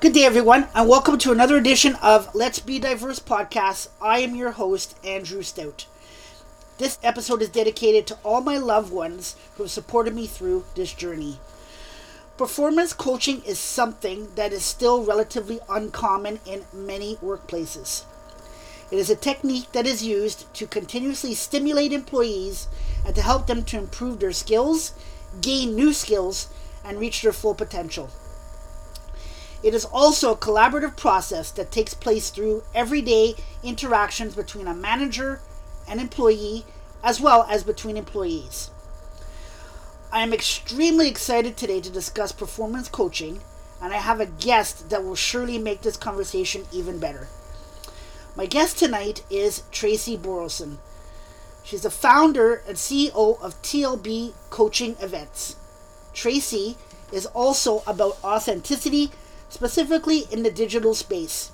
Good day, everyone, and welcome to another edition of Let's Be Diverse podcast. I am your host, Andrew Stout. This episode is dedicated to all my loved ones who have supported me through this journey. Performance coaching is something that is still relatively uncommon in many workplaces. It is a technique that is used to continuously stimulate employees and to help them to improve their skills, gain new skills, and reach their full potential. It is also a collaborative process that takes place through everyday interactions between a manager, and employee, as well as between employees. I am extremely excited today to discuss performance coaching, and I have a guest that will surely make this conversation even better. My guest tonight is Tracy Borreson. She's the founder and CEO of TLB Coaching Events. Tracy is also about authenticity specifically in the digital space.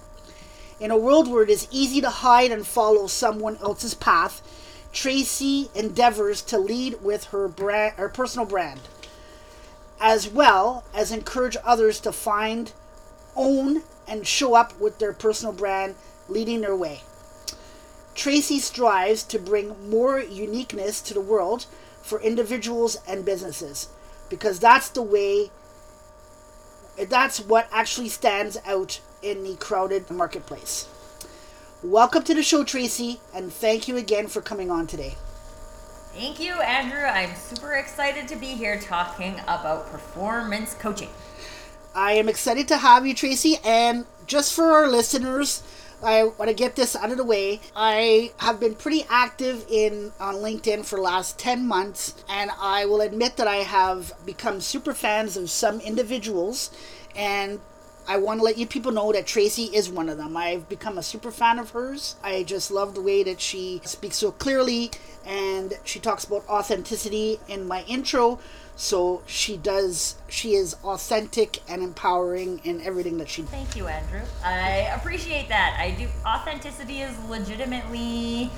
In a world where it is easy to hide and follow someone else's path, Tracy endeavors to lead with her brand, her personal brand, as well as encourage others to find, own, and show up with their personal brand, leading their way. Tracy strives to bring more uniqueness to the world for individuals and businesses because that's the way that's what actually stands out in the crowded marketplace. Welcome to the show, Tracy, and thank you again for coming on today. Thank you, Andrew. I'm super excited to be here talking about performance coaching. I am excited to have you, Tracy, and just for our listeners, I want to get this out of the way. I have been pretty active in on LinkedIn for the last 10 months, and I will admit that I have become super fans of some individuals, and I want to let you people know that Tracy is one of them. I've become a super fan of hers. I just love the way that she speaks so clearly and she talks about authenticity in my intro. So she does, she is authentic and empowering in everything that she. Thank you, Andrew. I appreciate that. I do. Authenticity is legitimately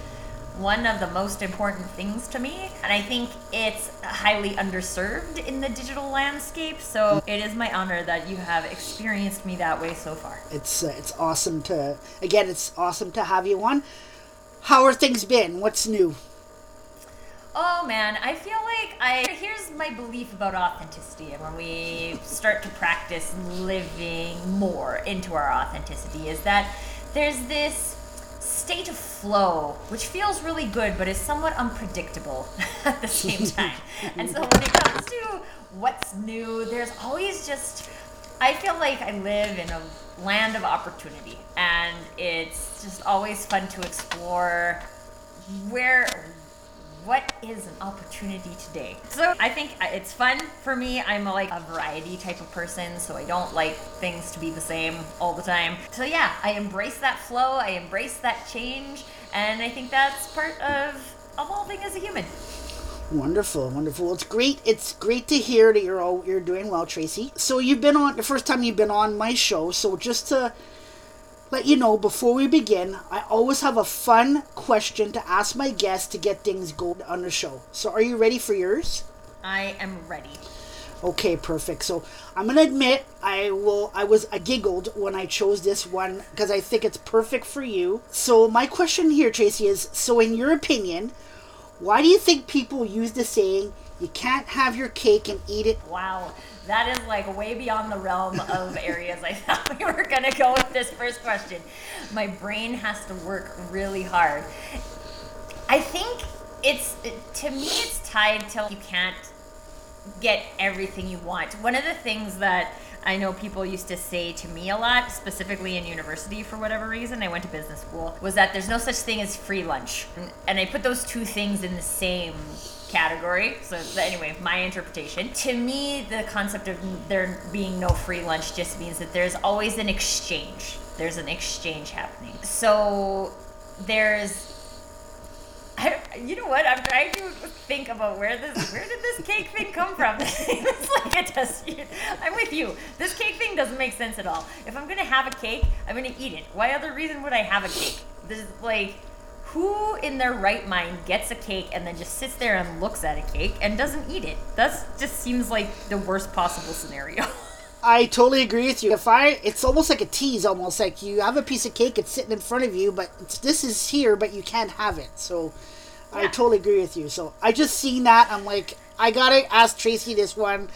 one of the most important things to me, and I think it's highly underserved in the digital landscape. So it is my honor that you have experienced me that way so far. It's uh, it's awesome to again. It's awesome to have you on. How are things been? What's new? Oh man, I feel like I here's my belief about authenticity and when we start to practice living more into our authenticity is that there's this state of flow which feels really good but is somewhat unpredictable at the same time. and so when it comes to what's new, there's always just I feel like I live in a land of opportunity and it's just always fun to explore where what is an opportunity today? So I think uh, it's fun for me. I'm like a variety type of person, so I don't like things to be the same all the time. So yeah, I embrace that flow. I embrace that change, and I think that's part of evolving as a human. Wonderful, wonderful. It's great. It's great to hear that you're all you're doing well, Tracy. So you've been on the first time you've been on my show. So just to let you know before we begin, I always have a fun question to ask my guests to get things going on the show. So, are you ready for yours? I am ready. Okay, perfect. So, I'm gonna admit I will. I was I giggled when I chose this one because I think it's perfect for you. So, my question here, Tracy, is: so in your opinion, why do you think people use the saying "you can't have your cake and eat it"? Wow that is like way beyond the realm of areas I thought we were going to go with this first question. My brain has to work really hard. I think it's, to me, it's tied to you can't get everything you want. One of the things that I know people used to say to me a lot, specifically in university for whatever reason, I went to business school, was that there's no such thing as free lunch. And I put those two things in the same category. So anyway, my interpretation. To me, the concept of there being no free lunch just means that there's always an exchange. There's an exchange happening. So there's I, you know what? I'm trying to think about where this, where did this cake thing come from? it's like it does. I'm with you. This cake thing doesn't make sense at all. If I'm gonna have a cake, I'm gonna eat it. Why other reason would I have a cake? This is like who in their right mind gets a cake and then just sits there and looks at a cake and doesn't eat it? That just seems like the worst possible scenario. I totally agree with you. If I, it's almost like a tease, almost like you have a piece of cake, it's sitting in front of you, but it's, this is here, but you can't have it. So, I totally agree with you. So I just seen that, I'm like, I gotta ask Tracy this one.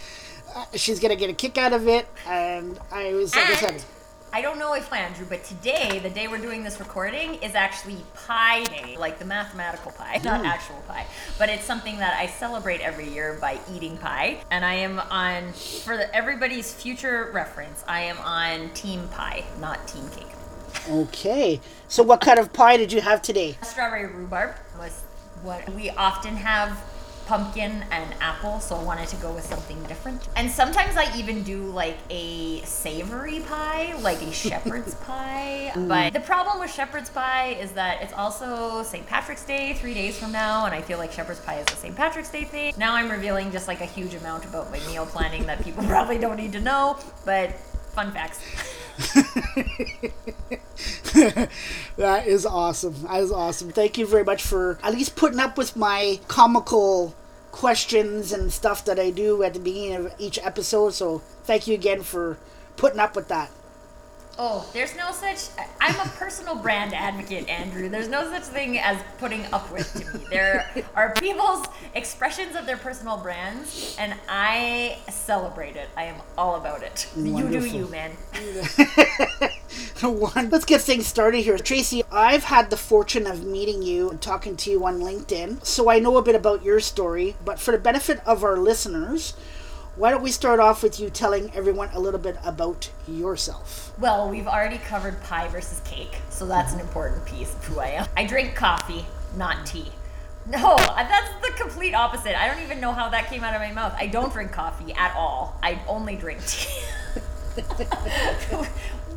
Uh, she's gonna get a kick out of it, and I was like I said, And I don't know if I Andrew, but today, the day we're doing this recording, is actually Pi Day, like the mathematical pie, not hmm. actual pie. But it's something that I celebrate every year by eating pie. And I am on, for the, everybody's future reference, I am on Team Pie, not Team Cake. okay. So what kind of pie did you have today? Strawberry rhubarb was what we often have pumpkin and apple, so I wanted to go with something different. And sometimes I even do like a savory pie, like a shepherd's pie. Mm. But the problem with shepherd's pie is that it's also St. Patrick's Day three days from now, and I feel like shepherd's pie is the St. Patrick's Day thing. Now I'm revealing just like a huge amount about my meal planning that people probably don't need to know, but fun facts. That is awesome. That is awesome. Thank you very much for at least putting up with my comical questions and stuff that I do at the beginning of each episode. So thank you again for putting up with that. Oh, there's no such. I'm a personal brand advocate, Andrew. There's no such thing as putting up with to me. There are people's expressions of their personal brands, and I celebrate it. I am all about it. You do you, man. Let's get things started here. Tracy, I've had the fortune of meeting you and talking to you on LinkedIn, so I know a bit about your story. But for the benefit of our listeners, why don't we start off with you telling everyone a little bit about yourself? Well, we've already covered pie versus cake, so that's an important piece of who I am. I drink coffee, not tea. No, that's the complete opposite. I don't even know how that came out of my mouth. I don't drink coffee at all. I only drink tea.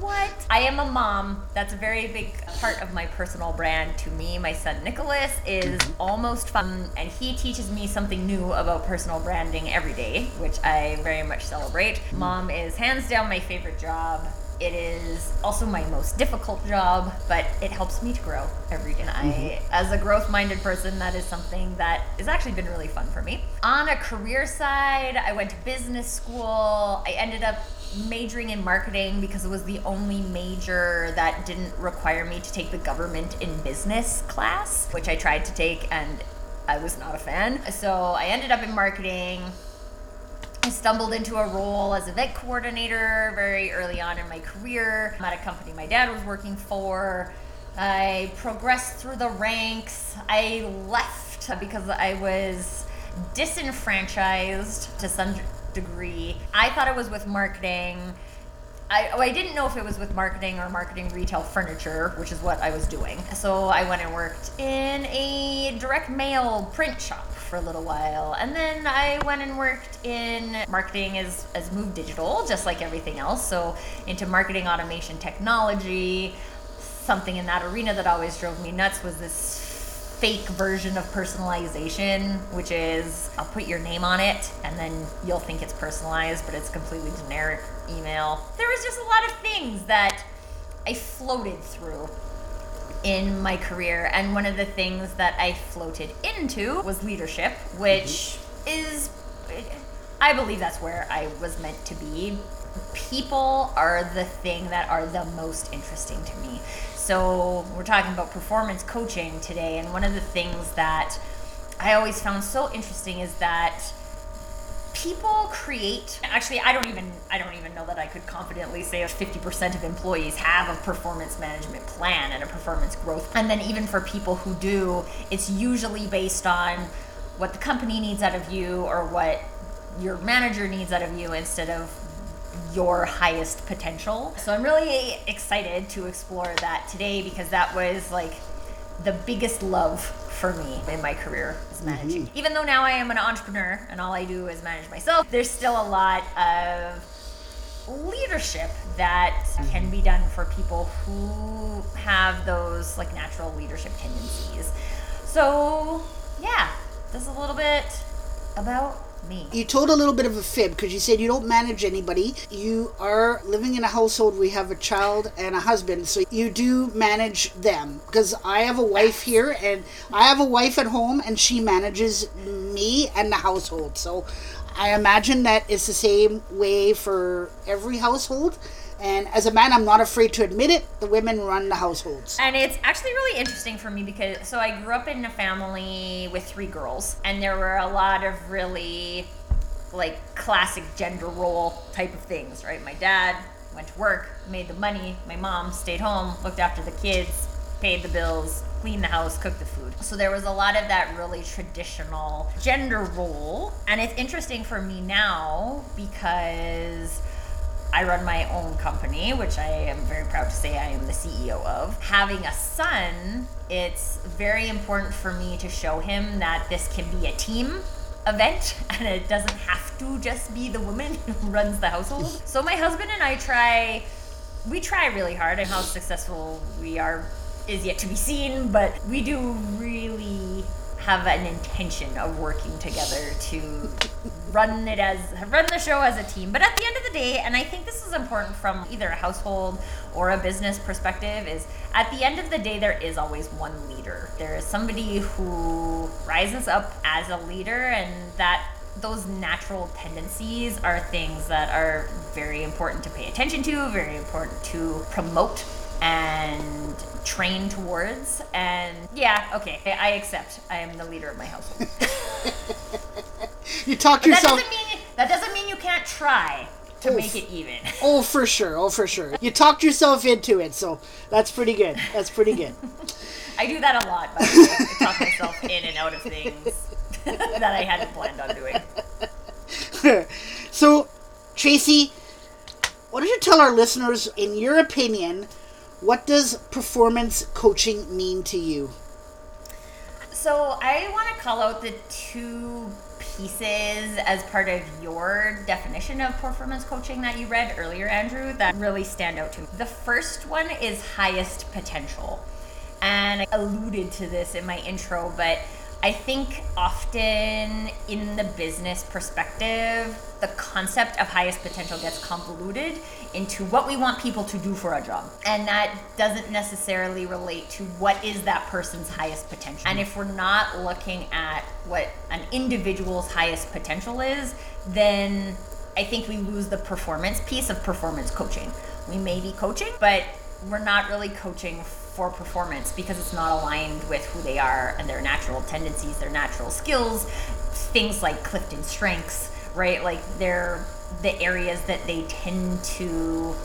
what? I am a mom. That's a very big part of my personal brand to me. My son Nicholas is mm-hmm. almost fun, and he teaches me something new about personal branding every day, which I very much celebrate. Mm-hmm. Mom is hands down my favorite job. It is also my most difficult job, but it helps me to grow every day. And I, mm-hmm. as a growth minded person, that is something that has actually been really fun for me. On a career side, I went to business school. I ended up majoring in marketing because it was the only major that didn't require me to take the government in business class, which I tried to take and I was not a fan. So I ended up in marketing. I stumbled into a role as event coordinator very early on in my career at a company my dad was working for. I progressed through the ranks. I left because I was disenfranchised to some degree. I thought it was with marketing. I, oh, I didn't know if it was with marketing or marketing retail furniture, which is what I was doing. So I went and worked in a direct mail print shop for a little while. And then I went and worked in marketing as, as Move Digital, just like everything else. So into marketing automation technology. Something in that arena that always drove me nuts was this fake version of personalization, which is I'll put your name on it and then you'll think it's personalized, but it's completely generic email. There was just a lot of things that I floated through in my career, and one of the things that I floated into was leadership, which is, I believe that's where I was meant to be. People are the thing that are the most interesting to me. So, we're talking about performance coaching today, and one of the things that I always found so interesting is that people create actually i don't even i don't even know that i could confidently say if 50% of employees have a performance management plan and a performance growth. And then even for people who do it's usually based on what the company needs out of you or what your manager needs out of you instead of your highest potential so i'm really excited to explore that today because that was like the biggest love for me in my career is managing. Mm-hmm. Even though now I am an entrepreneur and all I do is manage myself, there's still a lot of leadership that mm-hmm. can be done for people who have those like natural leadership tendencies. So, yeah, this is a little bit about me. You told a little bit of a fib because you said you don't manage anybody. You are living in a household We have a child and a husband, so you do manage them. Because I have a wife here, and I have a wife at home, and she manages me and the household. So I imagine that it's the same way for every household. And as a man, I'm not afraid to admit it. The women run the households. And it's actually really interesting for me because so I grew up in a family with three girls, and there were a lot of really like classic gender role type of things, right? My dad went to work, made the money. My mom stayed home, looked after the kids, paid the bills, cleaned the house, cooked the food. So there was a lot of that really traditional gender role. And it's interesting for me now because I run my own company, which I am very proud to say I am the CEO of. Having a son, it's very important for me to show him that this can be a team event and it doesn't have to just be the woman who runs the household. So my husband and I try we try really hard and how successful we are is yet to be seen, but we do really have an intention of working together to run it as run the show as a team. But at the end of the day, and I think this is important from either a household or a business perspective, is at the end of the day there is always one leader. There is somebody who rises up as a leader and that those natural tendencies are things that are very important to pay attention to, very important to promote and train towards. And yeah, okay, I accept. I am the leader of my household. you talk But that yourself. doesn't mean that doesn't mean you can't try to Oof. make it even. Oh, for sure. Oh, for sure. You talked yourself into it, so that's pretty good. That's pretty good. I do that a lot, by the way. I talk myself in and out of things that I hadn't planned on doing. so, Tracy, what don't you tell our listeners, in your opinion, what does performance coaching mean to you? So I want to call out the two pieces as part of your definition of performance coaching that you read earlier, Andrew, that really stand out to me. The first one is highest potential. And I alluded to this in my intro, but I think often in the business perspective, the concept of highest potential gets convoluted into what we want people to do for a job. And that doesn't necessarily relate to what is that person's highest potential. And if we're not looking at what an individual's highest potential is, then I think we lose the performance piece of performance coaching. We may be coaching, but we're not really coaching for performance because it's not aligned with who they are and their natural tendencies, their natural skills, things like Clifton strengths, right? Like they're the areas that they tend to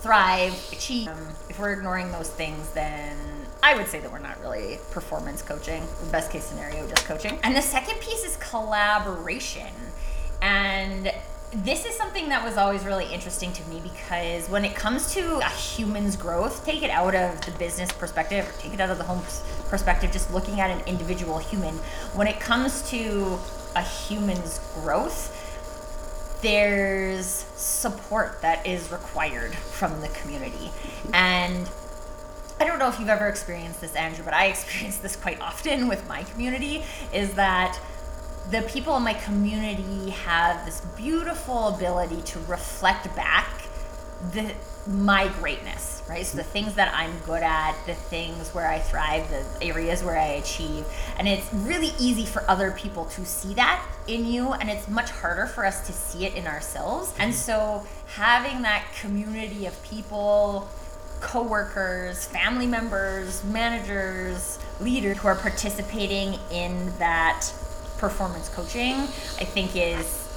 thrive, achieve. Um, if we're ignoring those things, then I would say that we're not really performance coaching. Best case scenario, just coaching. And the second piece is collaboration. And this is something that was always really interesting to me because when it comes to a human's growth, take it out of the business perspective or take it out of the home perspective, just looking at an individual human. When it comes to a human's growth, there's support that is required from the community. And I don't know if you've ever experienced this, Andrew, but I experience this quite often with my community is that the people in my community have this beautiful ability to reflect back the my greatness, right? So the things that I'm good at, the things where I thrive, the areas where I achieve. And it's really easy for other people to see that in you and it's much harder for us to see it in ourselves. And mm-hmm. so having that community of people coworkers, family members, managers, leaders who are participating in that performance coaching, I think is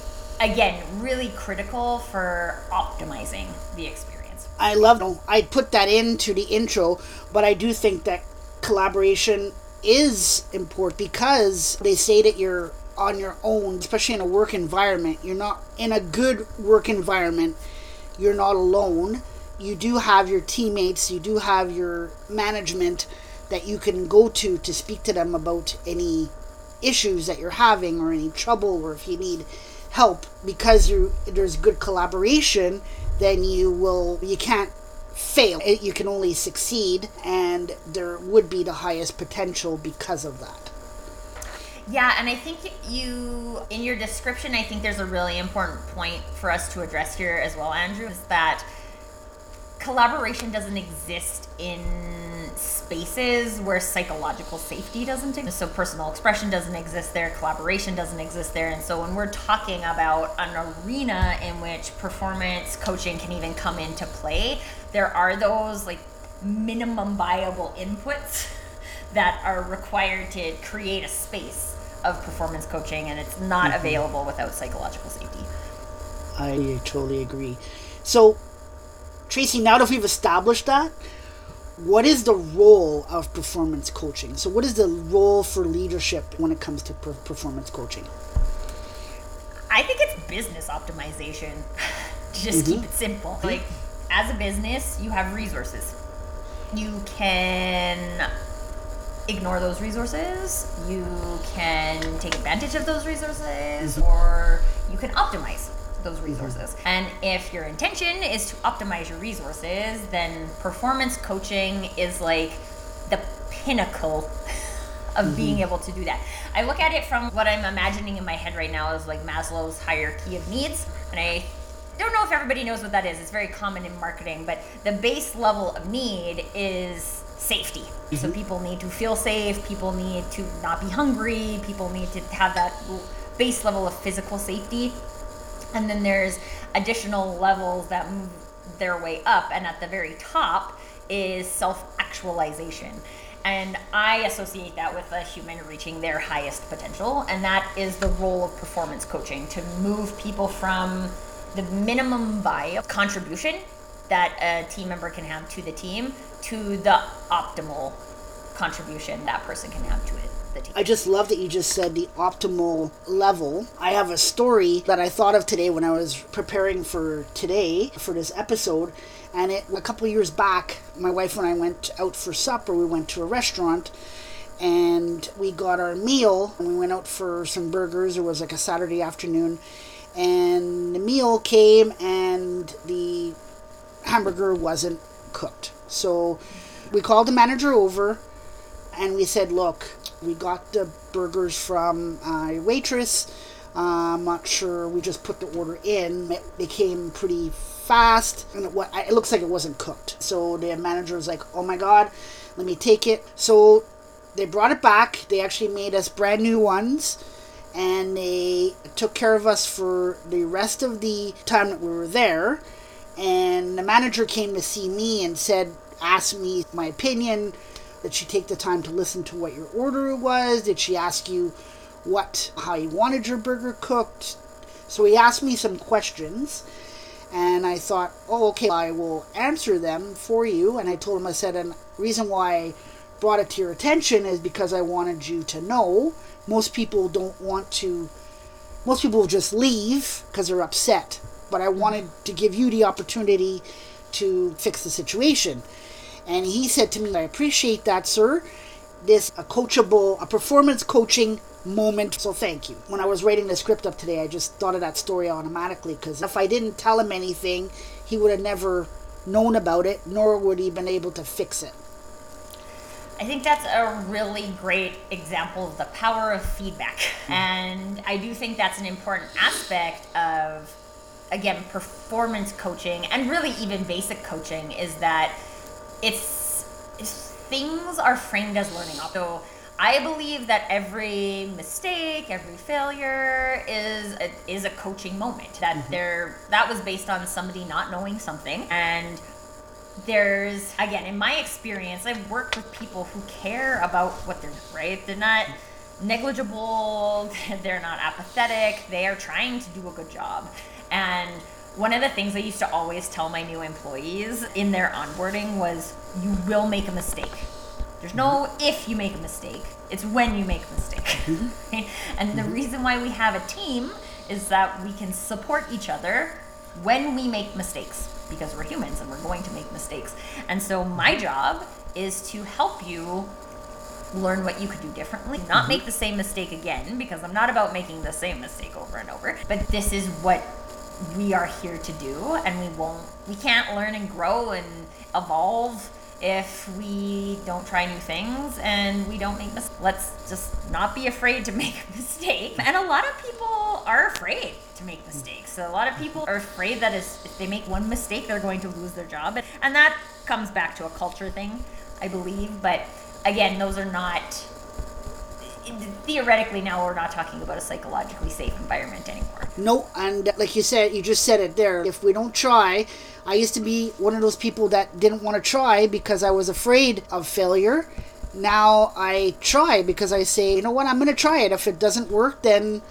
again really critical for optimizing the experience. I love I put that into the intro, but I do think that collaboration is important because they say that you're on your own, especially in a work environment. You're not in a good work environment. You're not alone. You do have your teammates, you do have your management that you can go to to speak to them about any issues that you're having or any trouble or if you need help. Because you there's good collaboration then you will you can't fail. You can only succeed and there would be the highest potential because of that. Yeah, and I think you, in your description, I think there's a really important point for us to address here as well, Andrew, is that collaboration doesn't exist in spaces where psychological safety doesn't exist. So personal expression doesn't exist there, collaboration doesn't exist there. And so when we're talking about an arena in which performance coaching can even come into play, there are those like minimum viable inputs that are required to create a space of performance coaching and it's not mm-hmm. available without psychological safety. I totally agree. So Tracy, now that we've established that, what is the role of performance coaching? So, what is the role for leadership when it comes to per- performance coaching? I think it's business optimization. Just mm-hmm. keep it simple. Like, as a business, you have resources. You can ignore those resources, you can take advantage of those resources, mm-hmm. or you can optimize those resources. And if your intention is to optimize your resources, then performance coaching is like the pinnacle of mm-hmm. being able to do that. I look at it from what I'm imagining in my head right now as like Maslow's hierarchy of needs. And I don't know if everybody knows what that is. It's very common in marketing, but the base level of need is safety. Mm-hmm. So people need to feel safe, people need to not be hungry, people need to have that base level of physical safety and then there's additional levels that move their way up and at the very top is self-actualization. And i associate that with a human reaching their highest potential and that is the role of performance coaching to move people from the minimum viable contribution that a team member can have to the team to the optimal contribution that person can have to it the team. I just love that you just said the optimal level. I have a story that I thought of today when I was preparing for today for this episode. And it a couple years back, my wife and I went out for supper. We went to a restaurant and we got our meal and we went out for some burgers. It was like a Saturday afternoon. And the meal came and the hamburger wasn't cooked. So we called the manager over and we said, Look, we got the burgers from a waitress. I'm not sure. We just put the order in. They came pretty fast, and it, it looks like it wasn't cooked. So the manager was like, "Oh my god, let me take it." So they brought it back. They actually made us brand new ones, and they took care of us for the rest of the time that we were there. And the manager came to see me and said, asked me my opinion did she take the time to listen to what your order was? Did she ask you what how you wanted your burger cooked? So he asked me some questions and I thought, oh, okay, I will answer them for you. And I told him, I said, and reason why I brought it to your attention is because I wanted you to know. Most people don't want to, most people just leave because they're upset. But I mm-hmm. wanted to give you the opportunity to fix the situation. And he said to me, I appreciate that, sir. This a coachable, a performance coaching moment. So thank you. When I was writing the script up today, I just thought of that story automatically because if I didn't tell him anything, he would have never known about it, nor would he been able to fix it. I think that's a really great example of the power of feedback. Hmm. And I do think that's an important aspect of, again, performance coaching and really even basic coaching is that it's, it's things are framed as learning. So I believe that every mistake, every failure is a, is a coaching moment. That mm-hmm. there that was based on somebody not knowing something and there's again in my experience I've worked with people who care about what they're right. They're not negligible, they're not apathetic, they are trying to do a good job. And one of the things I used to always tell my new employees in their onboarding was you will make a mistake. There's no if you make a mistake, it's when you make a mistake. Mm-hmm. and the reason why we have a team is that we can support each other when we make mistakes because we're humans and we're going to make mistakes. And so my job is to help you learn what you could do differently, not mm-hmm. make the same mistake again because I'm not about making the same mistake over and over. But this is what we are here to do and we won't we can't learn and grow and evolve if we don't try new things and we don't make mistakes. Let's just not be afraid to make a mistake. And a lot of people are afraid to make mistakes. So a lot of people are afraid that if they make one mistake, they're going to lose their job. And that comes back to a culture thing, I believe. But again, those are not theoretically now we're not talking about a psychologically safe environment anymore. No, and uh, like you said, you just said it there. If we don't try, I used to be one of those people that didn't want to try because I was afraid of failure. Now I try because I say, you know what, I'm going to try it. If it doesn't work, then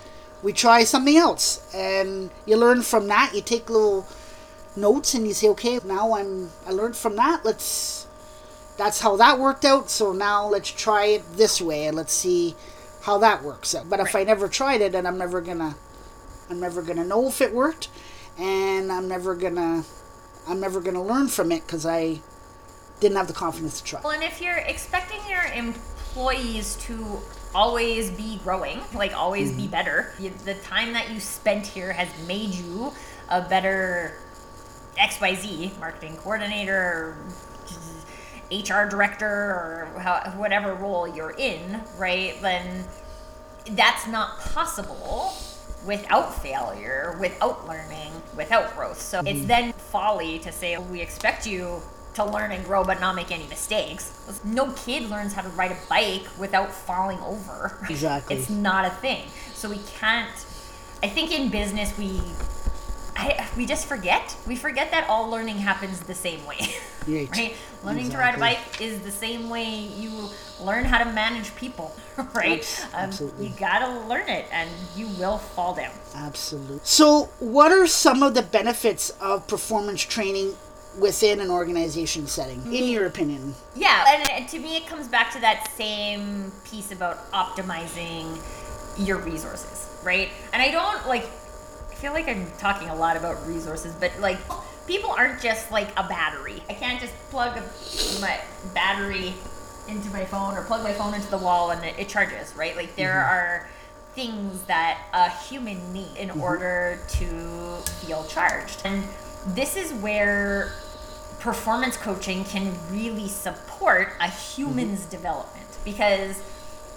we try something else. And you learn from that. You take little notes and you say, okay, now I'm I learned from that. Let's that's how that worked out. So now let's try it this way and let's see how that works out. But if I never tried it, then I'm never gonna I'm never gonna know if it worked, and I'm never gonna I'm never gonna learn from it because I didn't have the confidence to try. Well, and if you're expecting your employees to always be growing, like always mm-hmm. be better, the time that you spent here has made you a better XYZ marketing coordinator, HR director, or how, whatever role you're in, right? Then that's not possible without failure, without learning, without growth. So mm-hmm. it's then folly to say we expect you to learn and grow but not make any mistakes. No kid learns how to ride a bike without falling over. Exactly. It's not a thing. So we can't I think in business we I, we just forget. We forget that all learning happens the same way. Right. right? Learning exactly. to ride a bike is the same way you learn how to manage people, right? Um, Absolutely. You got to learn it and you will fall down. Absolutely. So, what are some of the benefits of performance training within an organization setting, in your opinion? Yeah, and to me, it comes back to that same piece about optimizing your resources, right? And I don't like feel like I'm talking a lot about resources, but like people aren't just like a battery. I can't just plug a, my battery into my phone or plug my phone into the wall and it, it charges, right? Like there mm-hmm. are things that a human needs in mm-hmm. order to feel charged. And this is where performance coaching can really support a human's mm-hmm. development because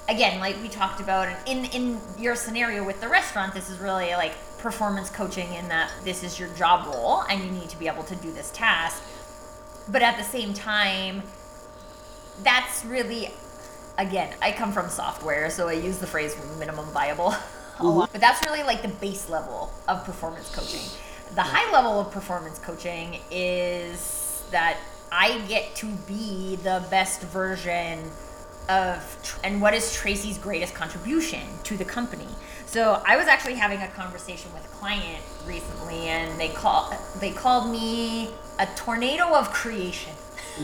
again like we talked about in in your scenario with the restaurant this is really like performance coaching in that this is your job role and you need to be able to do this task. But at the same time, that's really, again, I come from software, so I use the phrase minimum viable mm-hmm. But that's really like the base level of performance coaching. The high level of performance coaching is that I get to be the best version of and what is Tracy's greatest contribution to the company. So I was actually having a conversation with a client recently, and they call they called me a tornado of creation.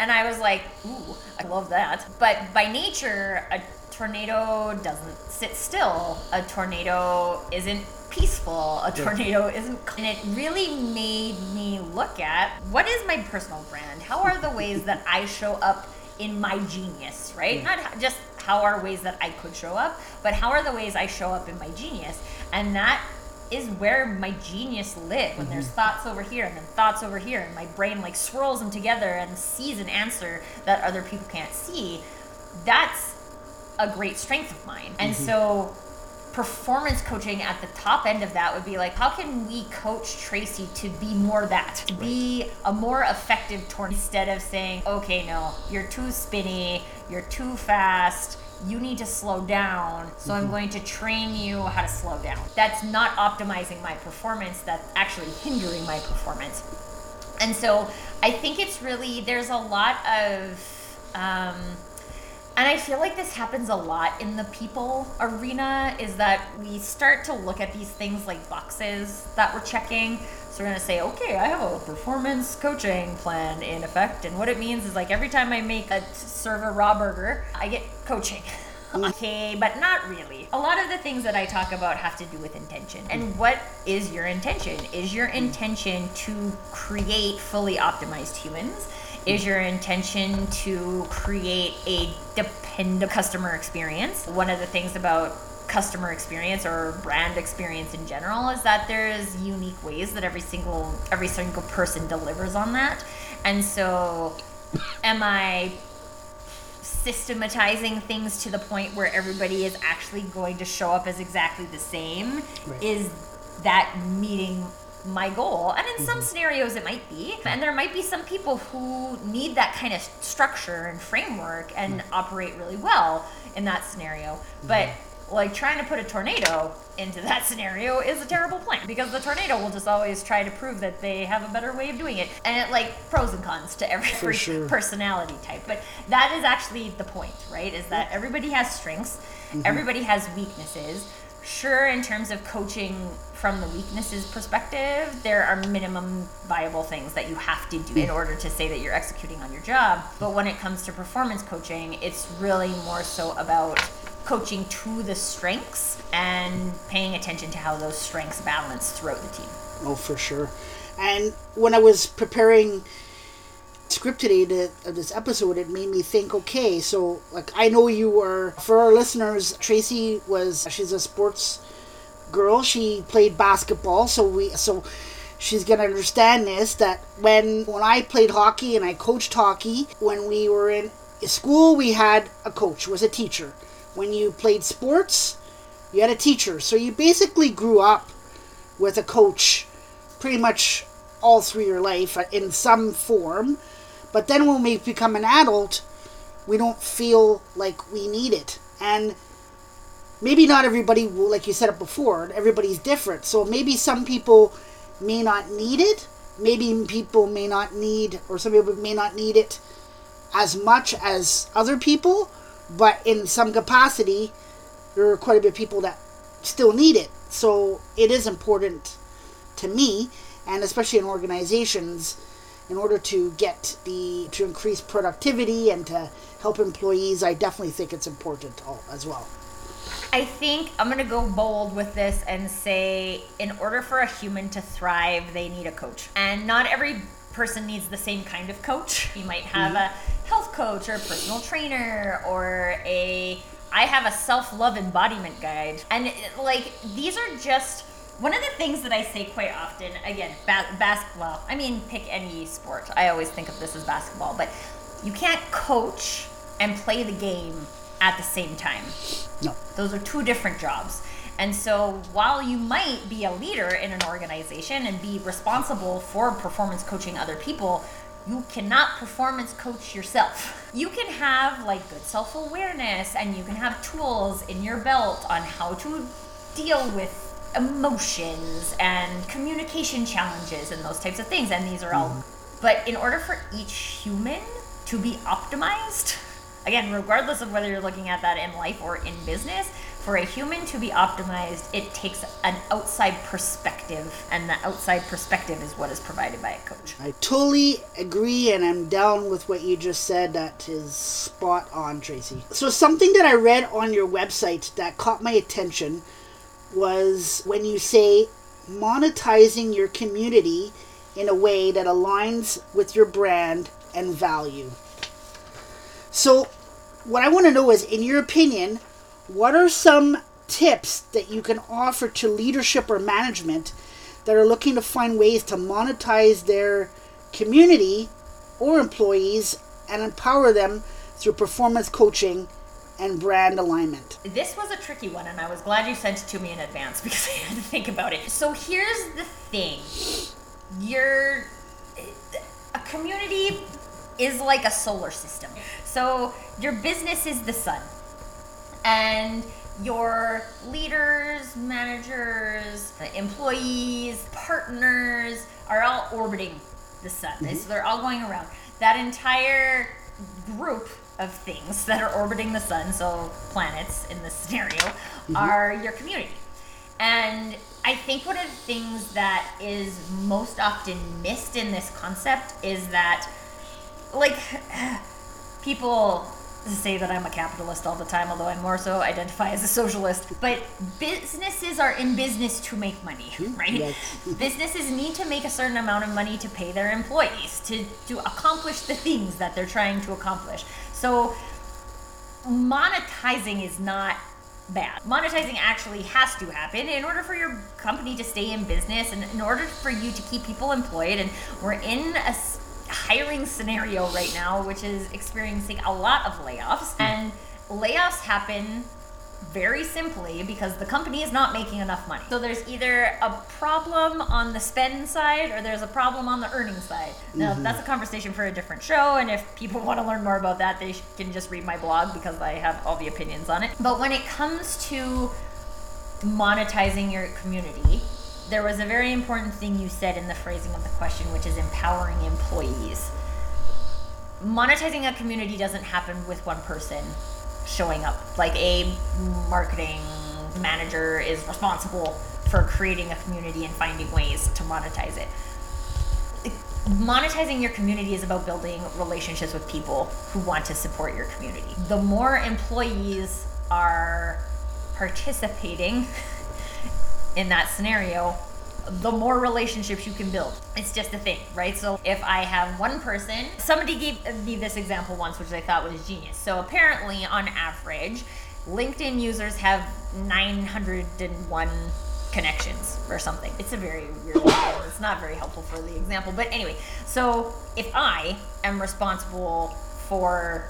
and I was like, ooh, I love that. But by nature, a tornado doesn't sit still. A tornado isn't peaceful. A tornado isn't. And it really made me look at what is my personal brand? How are the ways that I show up in my genius, right? Yeah. Not just how are ways that I could show up, but how are the ways I show up in my genius? And that is where my genius lives. When mm-hmm. there's thoughts over here and then thoughts over here, and my brain like swirls them together and sees an answer that other people can't see. That's a great strength of mine. And mm-hmm. so performance coaching at the top end of that would be like how can we coach tracy to be more that to be a more effective tour instead of saying okay no you're too spinny you're too fast. You need to slow down. So mm-hmm. i'm going to train you how to slow down. That's not optimizing my performance. That's actually hindering my performance. And so i think it's really there's a lot of um, and I feel like this happens a lot in the people arena is that we start to look at these things like boxes that we're checking. So we're going to say, okay, I have a performance coaching plan in effect. And what it means is like every time I make a serve a raw burger, I get coaching. Mm. okay, but not really. A lot of the things that I talk about have to do with intention. And mm. what is your intention? Is your mm. intention to create fully optimized humans? Is your intention to create a dependent customer experience? One of the things about customer experience or brand experience in general is that there's unique ways that every single every single person delivers on that. And so Am I systematizing things to the point where everybody is actually going to show up as exactly the same? Right. Is that meeting my goal? And in some Mm-hmm. scenarios, it might be. And there might be some people who need that kind of structure and framework and Mm-hmm. operate really well in that scenario. But Mm-hmm. Like trying to put a tornado into that scenario is a terrible plan because the tornado will just always try to prove that they have a better way of doing it. And it like pros and cons to every, sure. personality type. But that is actually the point right? Is that everybody has strengths. Mm-hmm. everybody has weaknesses. Sure in terms of coaching from the weaknesses perspective there are minimum viable things that you have to do in order to say that you're executing on your job. But when it comes to performance coaching it's really more so about coaching to the strengths and paying attention to how those strengths balance throughout the team Oh, for sure. And when I was preparing script today to, of this episode, it made me think. Okay, so like I know you were for our listeners. Tracy was she's a sports girl. She played basketball, so we so she's gonna understand this. That when when I played hockey and I coached hockey, when we were in school, we had a coach, was a teacher. When you played sports, you had a teacher. So you basically grew up with a coach pretty much all through your life in some form. But then when we become an adult, we don't feel like we need it. And maybe not everybody like you said it before, everybody's different. So maybe some people may not need it. Maybe people may not need, or some people may not need it as much as other people. But in some capacity, there are quite a bit of people that still need it. So it is important to me, and especially in organizations, in order to get the to increase productivity and to help employees. I definitely think it's important as well. I think I'm going to go bold with this and say in order for a human to thrive, they need a coach. And not every person needs the same kind of coach. You might have mm-hmm. a health coach or personal trainer or a I have a self-love embodiment guide. And it- like these are just one of the things that I say quite often, again, ba- basketball. I mean, pick any sport. I always think of this as basketball, but you can't coach and play the game at the same time. No. Those are two different jobs. And so while you might be a leader in an organization and be responsible for performance coaching other people, you cannot performance coach yourself. You can have like good self awareness and you can have tools in your belt on how to deal with emotions and communication challenges and those types of things. And these are all, mm-hmm. but in order for each human to be optimized, again, regardless of whether you're looking at that in life or in business, for a human to be optimized, it takes an outside perspective, and the outside perspective is what is provided by a coach. I totally agree, and I'm down with what you just said. That is spot on, Tracy. So, something that I read on your website that caught my attention was when you say monetizing your community in a way that aligns with your brand and value. So, what I want to know is, in your opinion, what are some tips that you can offer to leadership or management that are looking to find ways to monetize their community or employees and empower them through performance coaching and brand alignment? This was a tricky one, and I was glad you sent it to me in advance because I had to think about it. So here's the thing: your a community is like a solar system. So your business is the sun, and your leaders, managers, employees, partners are all orbiting the sun. Mm-hmm. So they're all going around. That entire group of things that are orbiting the sun, so planets in this scenario, mm-hmm. are your community. And I think one of the things that is most often missed in this concept is that, like, people say that I'm a capitalist all the time, although I more so identify as a socialist. But businesses are in business to make money, right? yes. Businesses need to make a certain amount of money to pay their employees to, to accomplish the things that they're trying to accomplish. So monetizing is not bad. Monetizing actually has to happen in order for your company to stay in business and in order for you to keep people employed. And we're in a hiring scenario right now, which is experiencing a lot of layoffs. Hmm. And layoffs happen very simply because the company is not making enough money. So there's either a problem on the spend side or there's a problem on the earning side. Now, mm-hmm. that's a conversation for a different show, and if people want to learn more about that, they can just read my blog because I have all the opinions on it. But when it comes to monetizing your community, there was a very important thing you said in the phrasing of the question, which is empowering employees. Monetizing a community doesn't happen with one person showing up. Like a marketing manager is responsible for creating a community and finding ways to monetize it. Monetizing your community is about building relationships with people who want to support your community. The more employees are participating in that scenario, the more relationships you can build. It's just a thing, right? So if I have one person, somebody gave me this example once, which I thought was genius. So apparently, on average, LinkedIn users have 901 connections or something. It's a very weird example. It's not very helpful for the example. But anyway, so if I am responsible for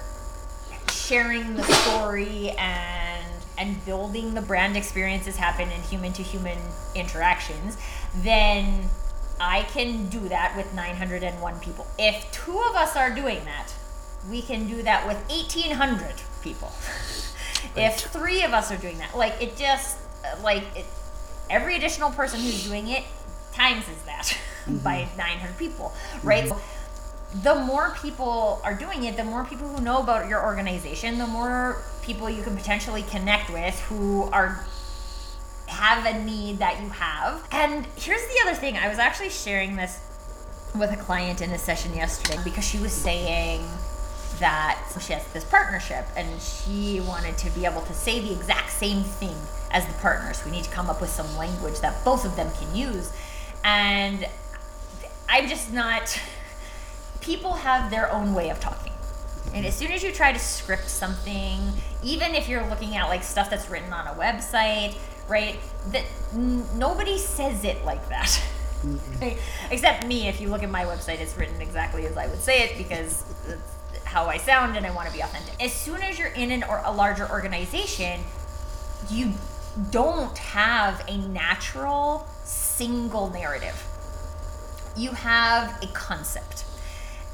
sharing the story and and building the brand experiences happen in human to human interactions, then I can do that with 901 people. If two of us are doing that, we can do that with 1800 people. if three of us are doing that, like it just like it, every additional person who's doing it times is that by mm-hmm. 900 people, right? Mm-hmm. So the more people are doing it, the more people who know about your organization, the more people you can potentially connect with who are have a need that you have. And here's the other thing. I was actually sharing this with a client in a session yesterday because she was saying that she has this partnership and she wanted to be able to say the exact same thing as the partners. We need to come up with some language that both of them can use. And I'm just not people have their own way of talking. And as soon as you try to script something, even if you're looking at like stuff that's written on a website, right? That n- nobody says it like that. Right? Except me. If you look at my website, it's written exactly as I would say it because it's how I sound and I want to be authentic. As soon as you're in an or a larger organization, you don't have a natural single narrative. You have a concept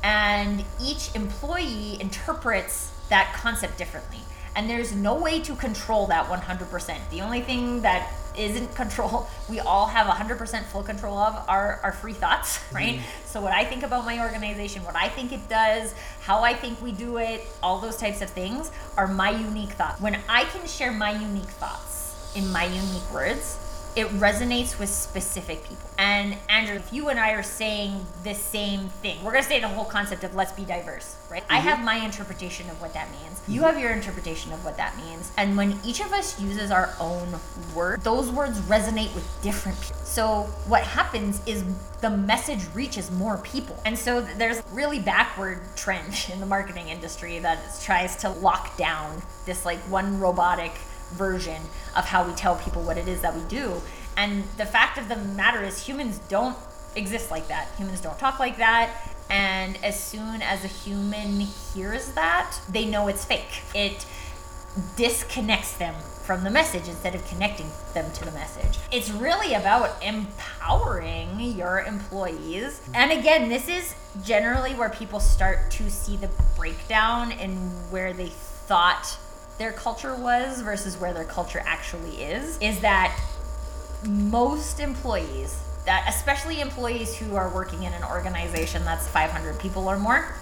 and each employee interprets that concept differently. And there's no way to control that 100% the only thing that isn't control we all have 100% full control of are our free thoughts right? Mm-hmm. So what i think about my organization what i think it does how i think we do it all those types of things are my unique thoughts. When i can share my unique thoughts in my unique words it resonates with specific people. And Andrew, if you and I are saying the same thing, we're going to say the whole concept of let's be diverse, right? I have mm-hmm. my interpretation of what that means. You have your interpretation of what that means. And when each of us uses our own word, those words resonate with different people. So what happens is the message reaches more people. And so there's a really backward trend in the marketing industry that tries to lock down this like one robotic version of how we tell people what it is that we do. And the fact of the matter is, humans don't exist like that. Humans don't talk like that. And as soon as a human hears that, they know it's fake. It disconnects them from the message instead of connecting them to the message. It's really about empowering your employees. And again, this is generally where people start to see the breakdown in where they thought their culture was versus where their culture actually is. Is that most employees, that especially employees who are working in an organization that's 500 people or more,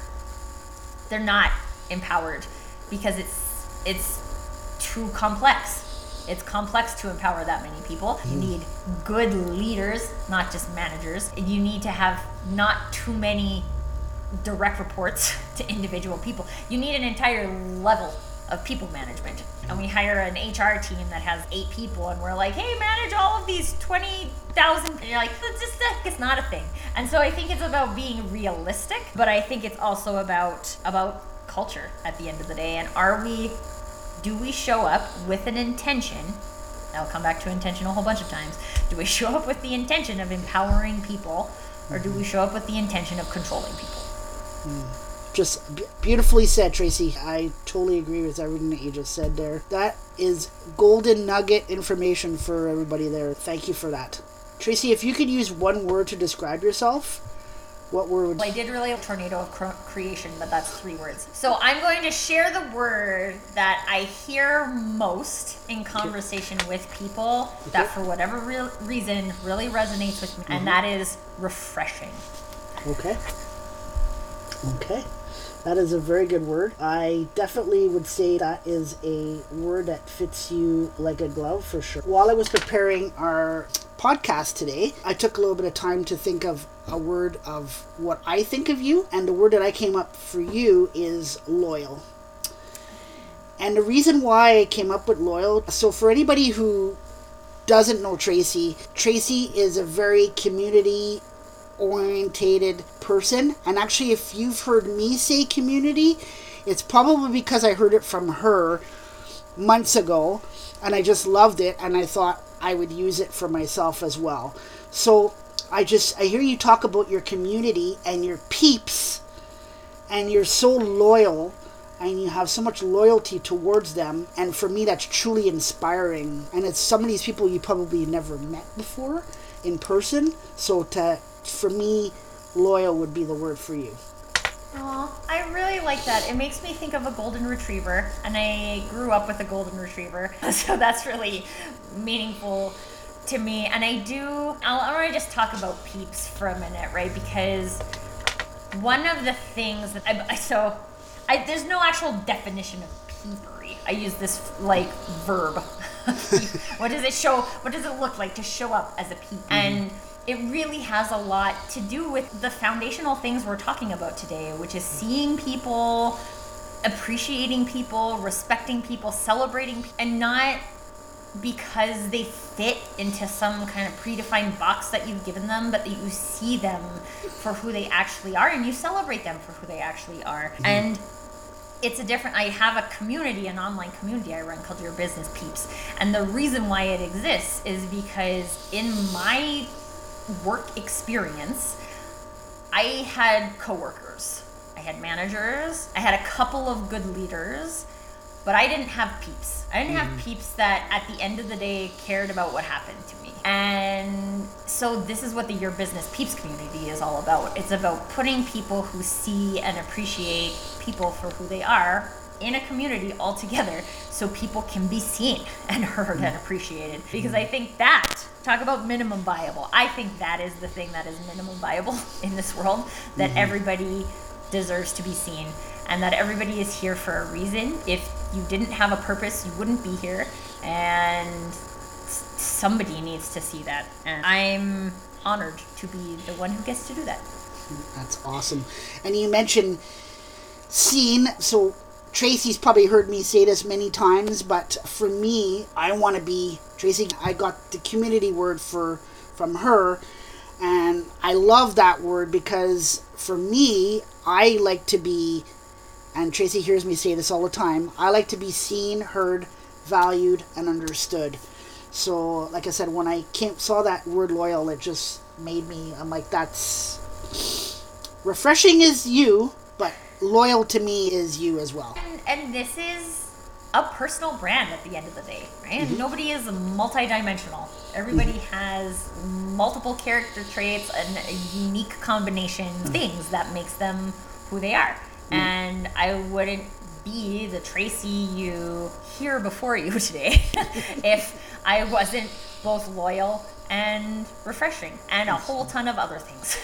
they're not empowered because it's it's too complex. It's complex to empower that many people. You mm. need good leaders, not just managers. You need to have not too many direct reports to individual people. You need an entire level of people management. And we hire an HR team that has eight people, and we're like, hey, manage all of these 20,000. And you're like, it's just it's not a thing. And so I think it's about being realistic, but I think it's also about about culture at the end of the day. And are we, do we show up with an intention? I'll come back to intention a whole bunch of times. Do we show up with the intention of empowering people, or do we mm-hmm. show up with the intention of controlling people? Mm. Just b- beautifully said, Tracy. I totally agree with everything that you just said there. That is golden nugget information for everybody there. Thank you for that. Tracy, if you could use one word to describe yourself, what word would Well, I did really a tornado of cr- creation, but that's three words. So I'm going to share the word that I hear most in conversation with people that, for whatever real reason, really resonates with me, and mm-hmm. that is refreshing. Okay. Okay. That is a very good word. I definitely would say that is a word that fits you like a glove for sure. While I was preparing our podcast today, I took a little bit of time to think of a word of what I think of you, and the word that I came up for you is loyal. And the reason why I came up with loyal, so for anybody who doesn't know Tracy, Tracy is a very community orientated person. And actually, if you've heard me say community, it's probably because I heard it from her months ago and I just loved it and I thought I would use it for myself as well. So I just, I hear you talk about your community and your peeps and you're so loyal and you have so much loyalty towards them and for me that's truly inspiring and it's some of these people you probably never met before in person so to for me loyal would be the word for you Aw, I really like that. It makes me think of a golden retriever, and I grew up with a golden retriever, so that's really meaningful to me. And I do, I'll, I want to just talk about peeps for a minute, right? Because one of the things that I, so I, there's no actual definition of peepery. I use this like verb. what does it show? What does it look like to show up as a peep? Mm-hmm. And it really has a lot to do with the foundational things we're talking about today, which is seeing people, appreciating people, respecting people, celebrating, and not because they fit into some kind of predefined box that you've given them, but that you see them for who they actually are and you celebrate them for who they actually are. Mm-hmm. And it's a different i have a community an online community i run called your business peeps and the reason why it exists is because in my work experience i had coworkers. I had managers. I had a couple of good leaders but i didn't have peeps. I didn't have mm. peeps that at the end of the day cared about what happened to me. And so this is what the your business peeps community is all about. It's about putting people who see and appreciate people for who they are in a community all together so people can be seen and heard and appreciated. Mm-hmm. Because i think that talk about minimum viable. I think that is the thing that is minimum viable in this world that mm-hmm. everybody deserves to be seen and that everybody is here for a reason. If you didn't have a purpose you wouldn't be here. And somebody needs to see that. And i'm honored to be the one who gets to do that. That's awesome. And you mentioned seen, so Tracy's probably heard me say this many times, but for me, I want to be Tracy. I got the community word for from her, and I love that word because for me, I like to be, and Tracy hears me say this all the time. I like to be seen, heard, valued, and understood. So, like I said, when I came saw that word loyal, it just made me. I'm like, that's refreshing is you, but loyal to me is you as well. And, and this is a personal brand at the end of the day, right? Mm-hmm. Nobody is multidimensional. Everybody mm-hmm. has multiple character traits and a unique combination of mm-hmm. things that makes them who they are. And I wouldn't be the Tracy you hear before you today if I wasn't both loyal and refreshing and a whole ton of other things.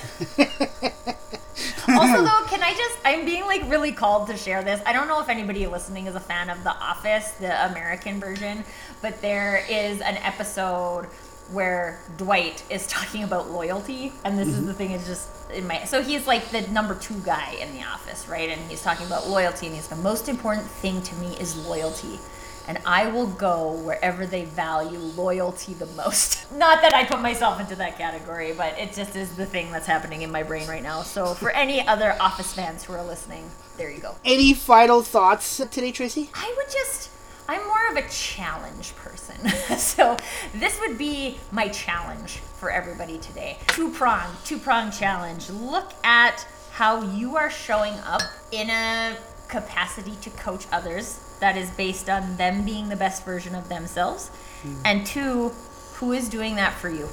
also though can i just i'm being like really called to share this. I don't know if anybody listening is a fan of the office the american version but there is an episode where dwight is talking about loyalty and this is mm-hmm. the thing is just in my so he's like the number two guy in the office right? And he's talking about loyalty and he's the most important thing to me is loyalty and I will go wherever they value loyalty the most. Not that I put myself into that category, but it just is the thing that's happening in my brain right now. So for any other Office fans who are listening, there you go. Any final thoughts today, Tracy? I would just, I'm more of a challenge person. so this would be my challenge for everybody today. Two prong, two prong challenge. Look at how you are showing up in a capacity to coach others that is based on them being the best version of themselves. Hmm. And two, who is doing that for you?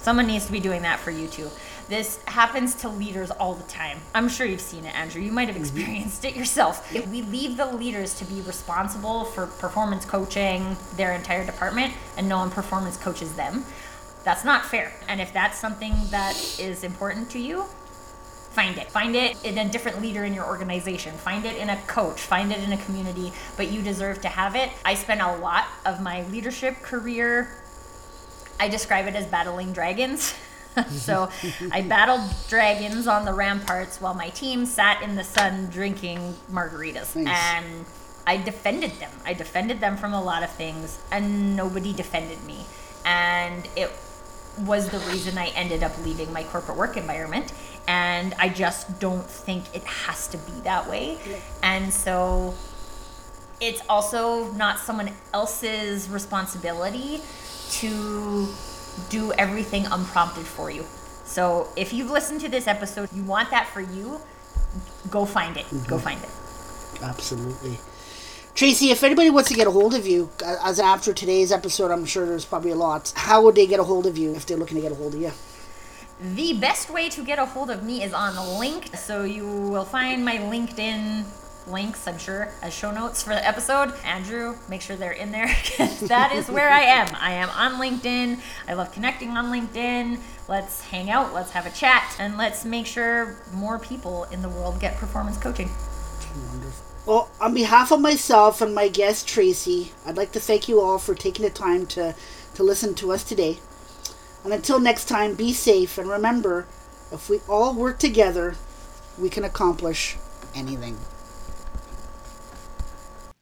Someone needs to be doing that for you too. This happens to leaders all the time. I'm sure you've seen it, Andrew. You might have mm-hmm. experienced it yourself. If we leave the leaders to be responsible for performance coaching their entire department and no one performance coaches them, that's not fair. And if that's something that is important to you, find it. Find it in a different leader in your organization. Find it in a coach. Find it in a community, but you deserve to have it. I spent a lot of my leadership career, I describe it as battling dragons. so I battled dragons on the ramparts while my team sat in the sun drinking margaritas. Nice. And I defended them. I defended them from a lot of things, and nobody defended me. And it was the reason I ended up leaving my corporate work environment. And I just don't think it has to be that way. And so it's also not someone else's responsibility to do everything unprompted for you. So if you've listened to this episode, you want that for you, go find it. Go mm-hmm. find it. Absolutely. Tracy, if anybody wants to get a hold of you, uh, as after today's episode, I'm sure there's probably a lot. How would they get a hold of you if they're looking to get a hold of you? The best way to get a hold of me is on the link. So you will find my LinkedIn links, I'm sure, as show notes for the episode. Andrew, make sure they're in there that is where I am. I am on LinkedIn. I love connecting on LinkedIn. Let's hang out, let's have a chat, and let's make sure more people in the world get performance coaching. Well, on behalf of myself and my guest Tracy, I'd like to thank you all for taking the time to, to listen to us today. And until next time, be safe and remember if we all work together, we can accomplish anything.